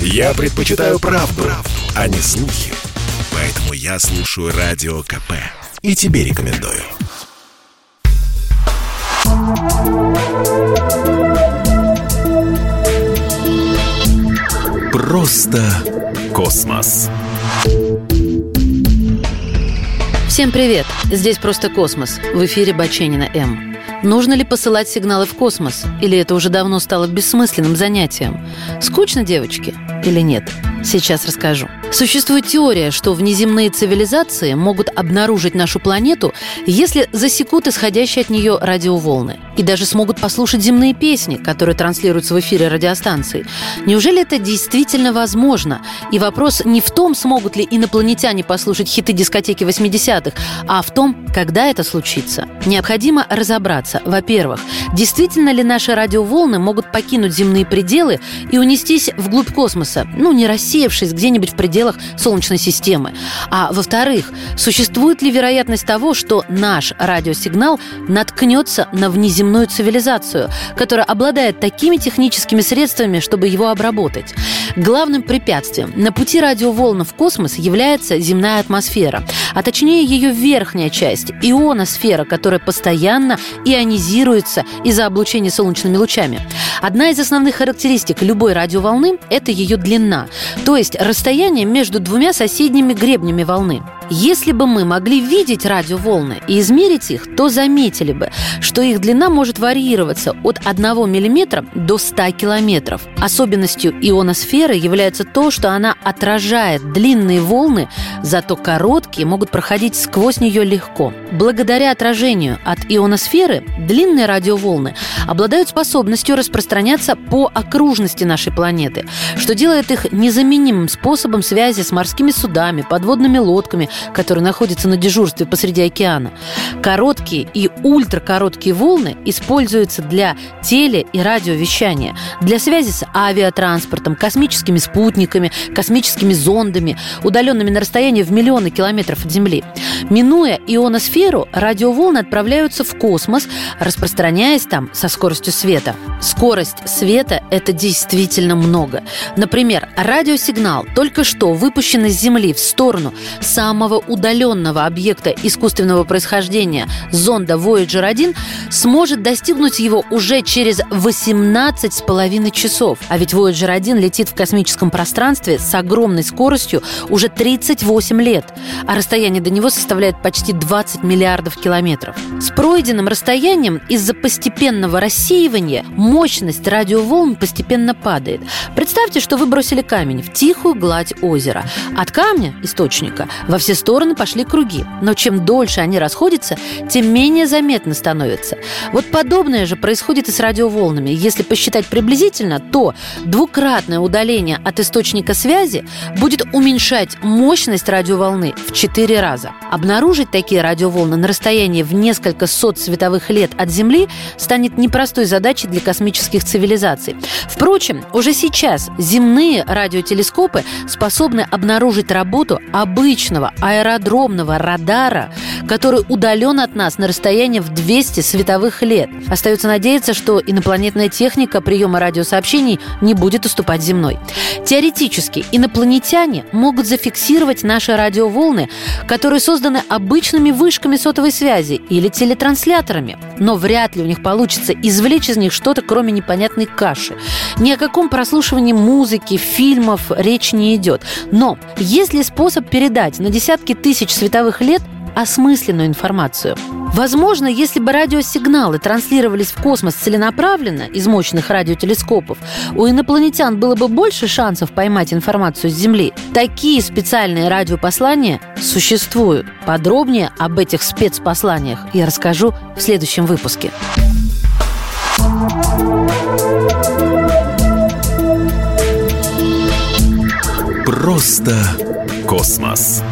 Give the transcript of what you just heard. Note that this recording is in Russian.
Я предпочитаю правду, правду, а не слухи. Поэтому я слушаю Радио КП. И тебе рекомендую. Просто космос. Всем привет! Здесь «Просто космос». В эфире Баченина М. Нужно ли посылать сигналы в космос? Или это уже давно стало бессмысленным занятием? Скучно, девочки? Или нет? Сейчас расскажу. Существует теория, что внеземные цивилизации могут обнаружить нашу планету, если засекут исходящие от нее радиоволны. И даже смогут послушать земные песни, которые транслируются в эфире радиостанции. Неужели это действительно возможно? И вопрос не в том, смогут ли инопланетяне послушать хиты дискотеки 80-х, а в том, когда это случится. Необходимо разобраться, во-первых, действительно ли наши радиоволны могут покинуть земные пределы и унестись вглубь космоса, ну, не рассеявшись где-нибудь в пределах Солнечной системы. А во-вторых, существует ли вероятность того, что наш радиосигнал наткнется на внеземную цивилизацию, которая обладает такими техническими средствами, чтобы его обработать? Главным препятствием на пути радиоволн в космос является земная атмосфера, а точнее ее верхняя часть – ионосфера, которая постоянно ионизируется из-за облучения солнечными лучами. Одна из основных характеристик любой радиоволны – это ее длина, то есть расстояние между двумя соседними гребнями волны. Если бы мы могли видеть радиоволны и измерить их, то заметили бы, что их длина может варьироваться от 1 мм до 100 километров. Особенностью ионосферы является то, что она отражает длинные волны, зато короткие могут проходить сквозь нее легко. Благодаря отражению от ионосферы длинные радиоволны обладают способностью распространяться по окружности нашей планеты, что делает их незаменимым способом связи с морскими судами, подводными лодками, которые находятся на дежурстве посреди океана. Короткие и ультракороткие волны используются для теле- и радиовещания, для связи с авиатранспортом, космическими спутниками, космическими зондами, удаленными на расстояние в миллионы километров от Земли. Минуя ионосферу, радиоволны отправляются в космос, распространяясь там со скоростью света. Скорость света – это действительно много. Например, радиосигнал, только что выпущенный с Земли в сторону самого удаленного объекта искусственного происхождения зонда Voyager 1 сможет достигнуть его уже через 18 с половиной часов. А ведь Voyager 1 летит в космическом пространстве с огромной скоростью уже 38 лет, а расстояние до него составляет почти 20 миллиардов километров. С пройденным расстоянием из-за постепенного рассеивания мощность радиоволн постепенно падает. Представьте, что вы бросили камень в тихую гладь озера. От камня, источника, во все стороны пошли круги. Но чем дольше они расходятся, тем менее заметно становится. Вот подобное же происходит и с радиоволнами. Если посчитать приблизительно, то двукратное удаление от источника связи будет уменьшать мощность радиоволны в 4 раза. Обнаружить такие радиоволны на расстоянии в несколько сот световых лет от Земли станет непростой задачей для космических цивилизаций. Впрочем, уже сейчас земные радиотелескопы способны обнаружить работу обычного аэродромного радара, который удален от нас на расстояние в 200 световых лет. Остается надеяться, что инопланетная техника приема радиосообщений не будет уступать земной. Теоретически инопланетяне могут зафиксировать наши радиоволны, которые созданы обычными вышками сотовой связи или телетрансляторами. Но вряд ли у них получится извлечь из них что-то, кроме непонятной каши. Ни о каком прослушивании музыки, фильмов речь не идет. Но есть ли способ передать на десятки тысяч световых лет осмысленную информацию. Возможно, если бы радиосигналы транслировались в космос целенаправленно из мощных радиотелескопов, у инопланетян было бы больше шансов поймать информацию с Земли. Такие специальные радиопослания существуют. Подробнее об этих спецпосланиях я расскажу в следующем выпуске. Просто космос.